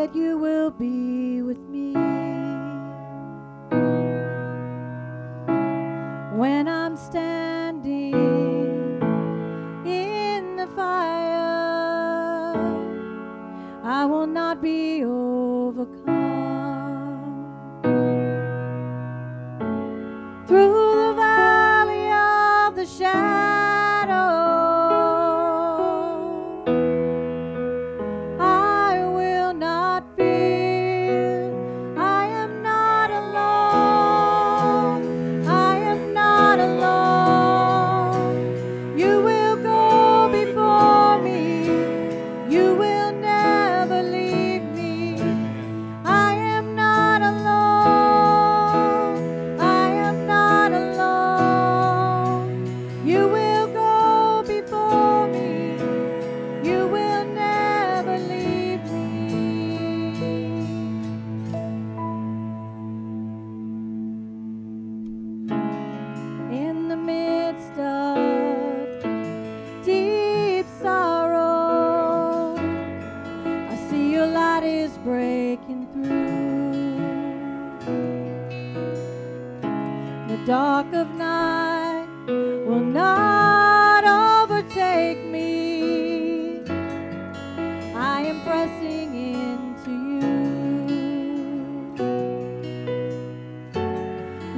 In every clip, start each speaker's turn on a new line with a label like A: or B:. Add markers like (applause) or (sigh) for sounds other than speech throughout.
A: that you will be with me.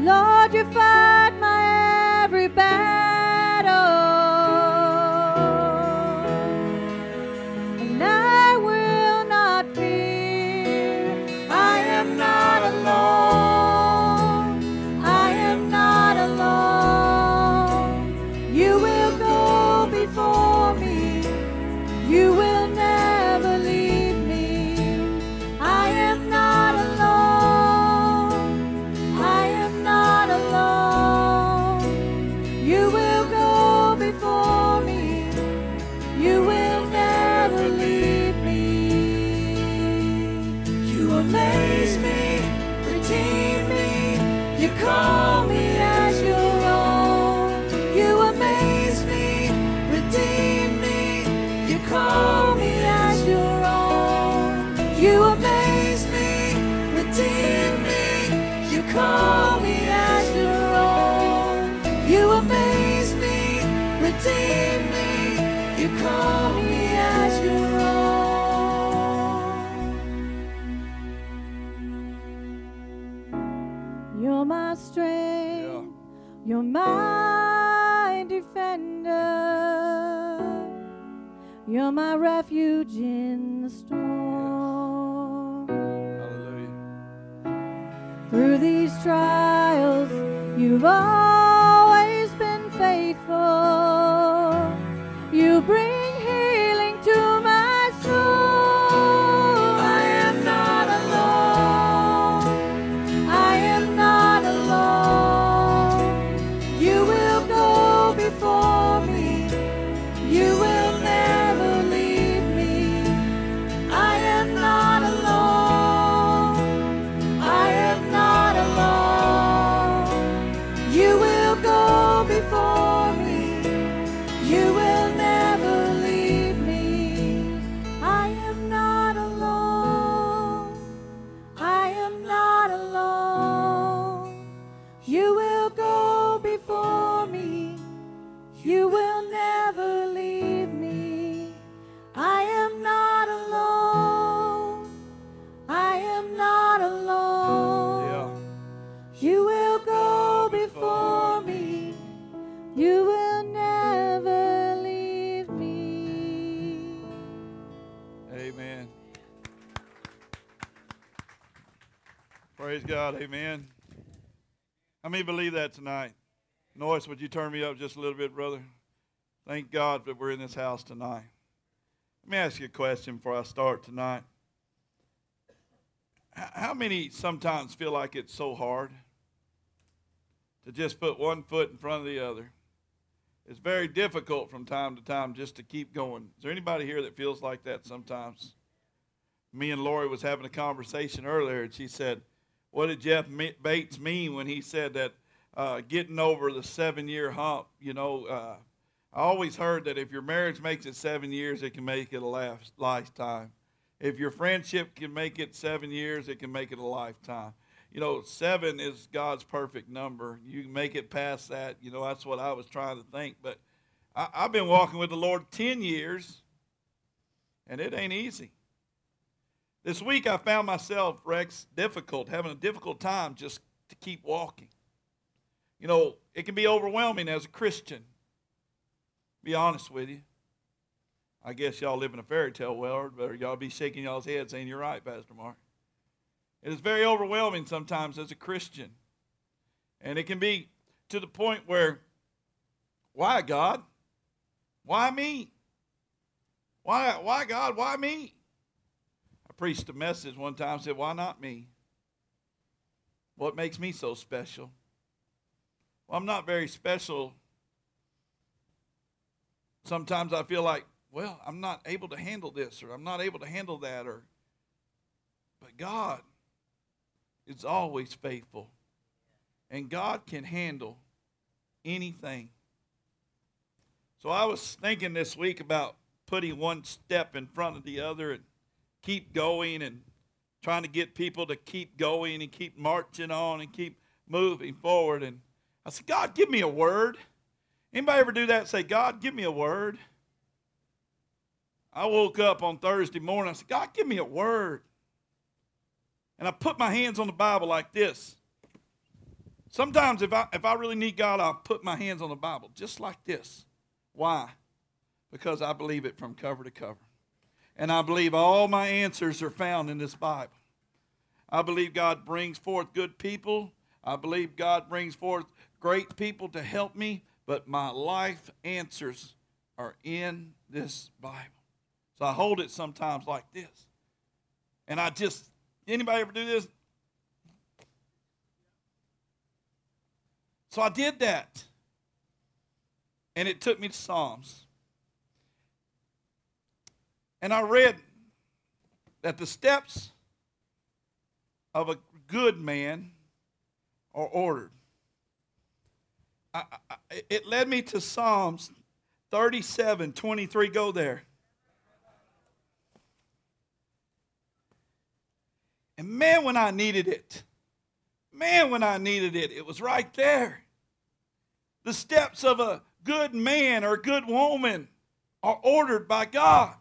A: Lord, you fight my every battle. redeem me. You call me as your own. You're my strength. Yeah. You're my defender. You're my refuge in the storm.
B: Hallelujah.
A: Through these trials, you've always been faithful.
B: Praise God. Amen. How many believe that tonight? Noise, would you turn me up just a little bit, brother? Thank God that we're in this house tonight. Let me ask you a question before I start tonight. How many sometimes feel like it's so hard to just put one foot in front of the other? It's very difficult from time to time just to keep going. Is there anybody here that feels like that sometimes? Me and Lori was having a conversation earlier, and she said, what did Jeff Bates mean when he said that uh, getting over the seven year hump? You know, uh, I always heard that if your marriage makes it seven years, it can make it a last, lifetime. If your friendship can make it seven years, it can make it a lifetime. You know, seven is God's perfect number. You make it past that. You know, that's what I was trying to think. But I, I've been walking with the Lord 10 years, and it ain't easy. This week I found myself, Rex, difficult, having a difficult time just to keep walking. You know, it can be overwhelming as a Christian. Be honest with you. I guess y'all live in a fairy tale world, but y'all be shaking y'all's heads saying, You're right, Pastor Mark. It is very overwhelming sometimes as a Christian. And it can be to the point where, why, God? Why me? Why, why God? Why me? I preached a message one time, said, Why not me? What makes me so special? Well, I'm not very special. Sometimes I feel like, well, I'm not able to handle this or I'm not able to handle that or but God is always faithful. And God can handle anything. So I was thinking this week about putting one step in front of the other and keep going and trying to get people to keep going and keep marching on and keep moving forward. And I said, God, give me a word. Anybody ever do that? Say, God, give me a word. I woke up on Thursday morning. I said, God, give me a word. And I put my hands on the Bible like this. Sometimes if I if I really need God, I'll put my hands on the Bible just like this. Why? Because I believe it from cover to cover. And I believe all my answers are found in this Bible. I believe God brings forth good people. I believe God brings forth great people to help me, but my life answers are in this Bible. So I hold it sometimes like this. And I just, anybody ever do this? So I did that. And it took me to Psalms. And I read that the steps of a good man are ordered. I, I, it led me to Psalms 37 23. Go there. And man, when I needed it, man, when I needed it, it was right there. The steps of a good man or a good woman are ordered by God.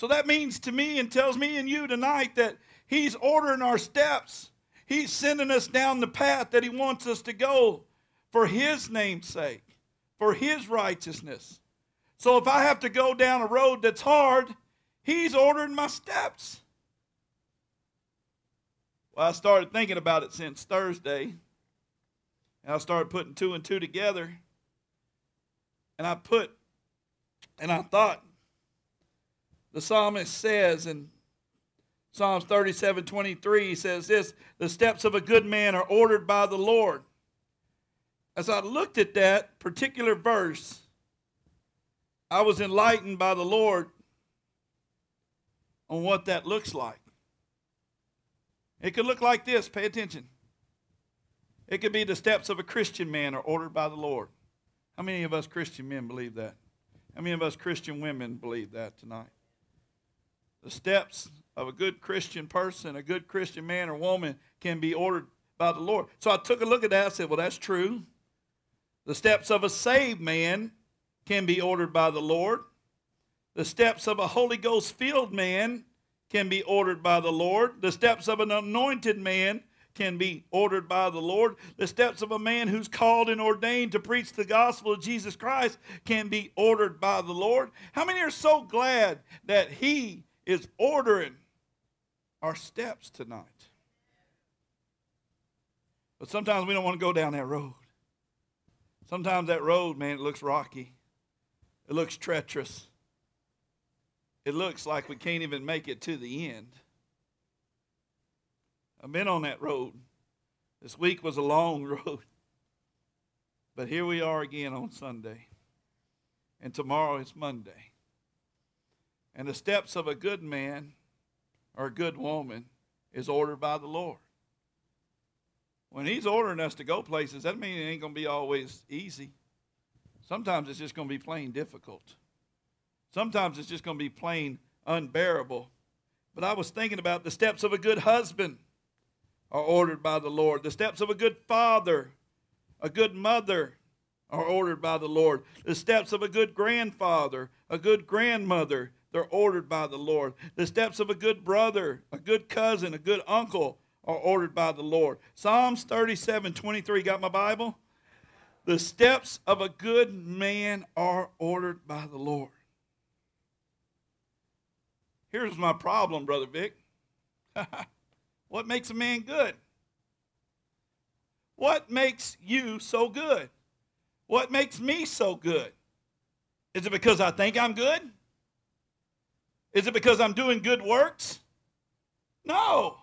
B: So that means to me and tells me and you tonight that He's ordering our steps. He's sending us down the path that He wants us to go for His name's sake, for His righteousness. So if I have to go down a road that's hard, He's ordering my steps. Well, I started thinking about it since Thursday. And I started putting two and two together. And I put, and I thought, the psalmist says in Psalms 37 23, he says this The steps of a good man are ordered by the Lord. As I looked at that particular verse, I was enlightened by the Lord on what that looks like. It could look like this, pay attention. It could be the steps of a Christian man are ordered by the Lord. How many of us Christian men believe that? How many of us Christian women believe that tonight? The steps of a good Christian person, a good Christian man or woman, can be ordered by the Lord. So I took a look at that. I said, well, that's true. The steps of a saved man can be ordered by the Lord. The steps of a Holy Ghost filled man can be ordered by the Lord. The steps of an anointed man can be ordered by the Lord. The steps of a man who's called and ordained to preach the gospel of Jesus Christ can be ordered by the Lord. How many are so glad that He is ordering our steps tonight? But sometimes we don't want to go down that road. Sometimes that road, man, it looks rocky. It looks treacherous. It looks like we can't even make it to the end. I've been on that road. This week was a long (laughs) road. But here we are again on Sunday. And tomorrow is Monday. And the steps of a good man or a good woman is ordered by the Lord. When He's ordering us to go places, that means it ain't going to be always easy. Sometimes it's just going to be plain difficult. Sometimes it's just going to be plain unbearable But I was thinking about the steps of a good husband are ordered by the Lord. The steps of a good father, a good mother are ordered by the Lord. The steps of a good grandfather, a good grandmother, they're ordered by the Lord. The steps of a good brother, a good cousin, a good uncle are ordered by the Lord. Psalms 37 23. Got my Bible? The steps of a good man are ordered by the Lord. Here's my problem, Brother Vic. (laughs) what makes a man good? What makes you so good? What makes me so good? Is it because I think I'm good? Is it because I'm doing good works? No.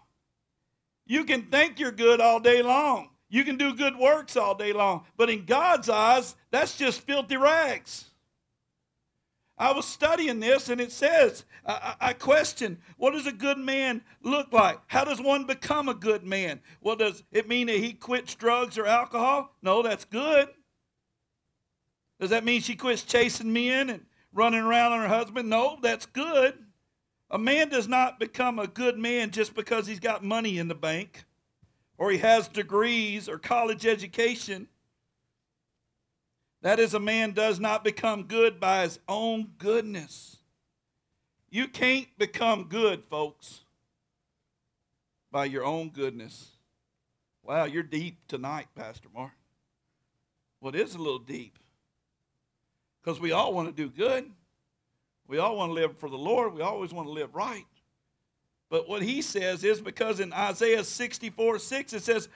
B: You can think you're good all day long. You can do good works all day long. But in God's eyes, that's just filthy rags. I was studying this and it says, I, I, question, what does a good man look like? How does one become a good man? Well, does it mean that he quits drugs or alcohol? No, that's good. Does that mean she quits chasing men and running around on her husband? No, that's good. A man does not become a good man just because he's got money in the bank or he has degrees or college education. That is, a man does not become good by his own goodness. You can't become good, folks, by your own goodness. Wow, you're deep tonight, Pastor Mark. Well, it is a little deep because we all want to do good. We all want to live for the Lord. We always want to live right. But what he says is because in Isaiah 64 6, it says,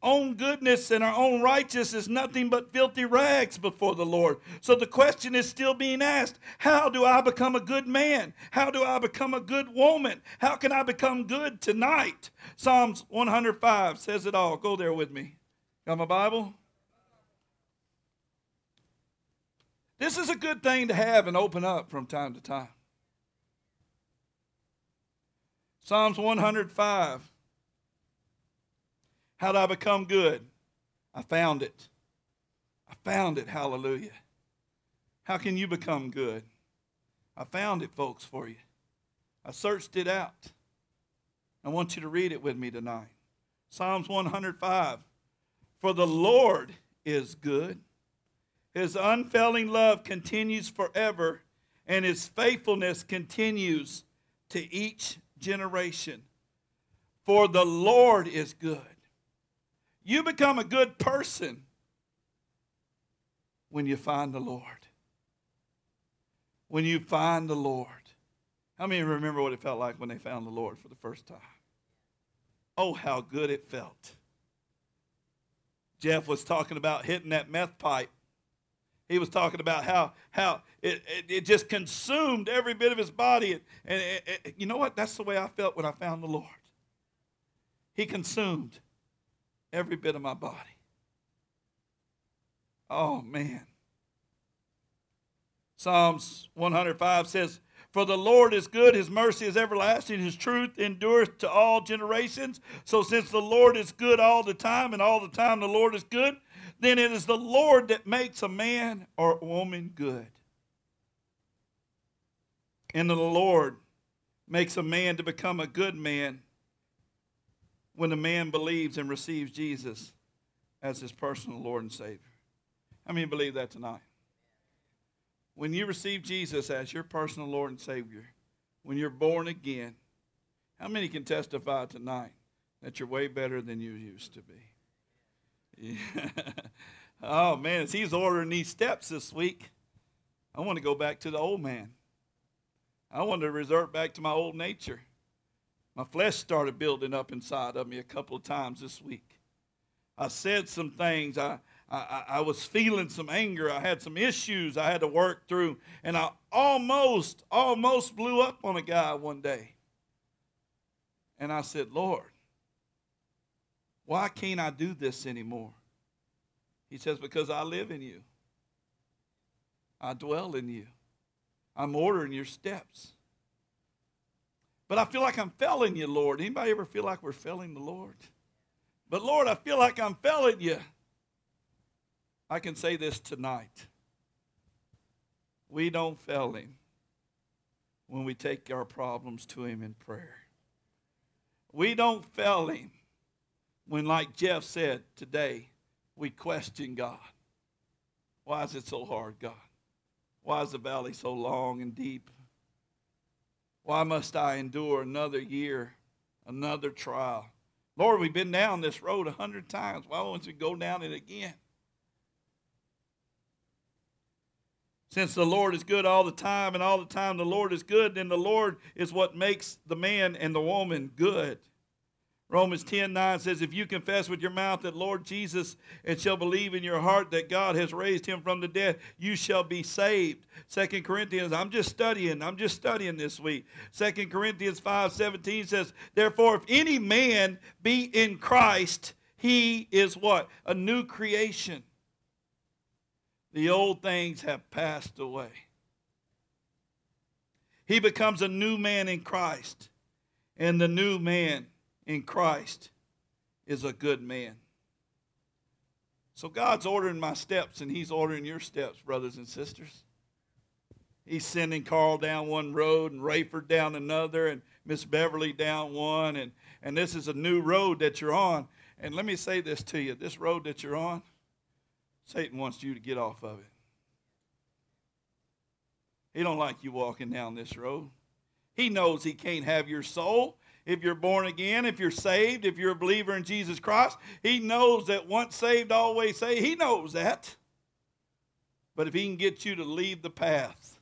B: own goodness and our own righteousness is nothing but filthy rags before the Lord. So the question is still being asked How do I become a good man? How do I become a good woman? How can I become good tonight? Psalms 105 says it all. Go there with me. Got my Bible? This is a good thing to have and open up from time to time. Psalms 105 how did I become good? I found it. I found it. Hallelujah. How can you become good? I found it, folks, for you. I searched it out. I want you to read it with me tonight. Psalms 105. For the Lord is good. His unfailing love continues forever, and his faithfulness continues to each generation. For the Lord is good. You become a good person when you find the Lord. When you find the Lord. How many remember what it felt like when they found the Lord for the first time? Oh, how good it felt. Jeff was talking about hitting that meth pipe. He was talking about how, how it, it, it just consumed every bit of his body. And, and it, you know what? That's the way I felt when I found the Lord. He consumed every bit of my body. Oh, man. Psalms 105 says, For the Lord is good, his mercy is everlasting, his truth endureth to all generations. So, since the Lord is good all the time, and all the time the Lord is good, then it is the Lord that makes a man or a woman good. And the Lord makes a man to become a good man when a man believes and receives Jesus as his personal Lord and Savior. How many believe that tonight? When you receive Jesus as your personal Lord and Savior, when you're born again, how many can testify tonight that you're way better than you used to be? Yeah. (laughs) oh, man, as he's ordering these steps this week, I want to go back to the old man. I want to resort back to my old nature. My flesh started building up inside of me a couple of times this week. I said some things. I, I, I was feeling some anger. I had some issues I had to work through. And I almost, almost blew up on a guy one day. And I said, Lord, why can't I do this anymore? He says, Because I live in you, I dwell in you, I'm ordering your steps. But I feel like I'm failing you, Lord. Anybody ever feel like we're failing the Lord? But Lord, I feel like I'm failing you. I can say this tonight. We don't fail him when we take our problems to Him in prayer. We don't fail Him when, like Jeff said today, we question God. Why is it so hard, God? Why is the valley so long and deep? Why must I endure another year, another trial? Lord, we've been down this road a hundred times. Why won't you go down it again? Since the Lord is good all the time, and all the time the Lord is good, then the Lord is what makes the man and the woman good. Romans 10 9 says, If you confess with your mouth that Lord Jesus and shall believe in your heart that God has raised him from the dead, you shall be saved. Second Corinthians, I'm just studying, I'm just studying this week. Second Corinthians 5 17 says, Therefore, if any man be in Christ, he is what? A new creation. The old things have passed away. He becomes a new man in Christ. And the new man in Christ is a good man. So God's ordering my steps, and He's ordering your steps, brothers and sisters. He's sending Carl down one road and Rayford down another and Miss Beverly down one. And, and this is a new road that you're on. And let me say this to you this road that you're on, Satan wants you to get off of it. He don't like you walking down this road. He knows he can't have your soul if you're born again, if you're saved, if you're a believer in Jesus Christ. He knows that once saved, always saved. He knows that. But if he can get you to leave the path,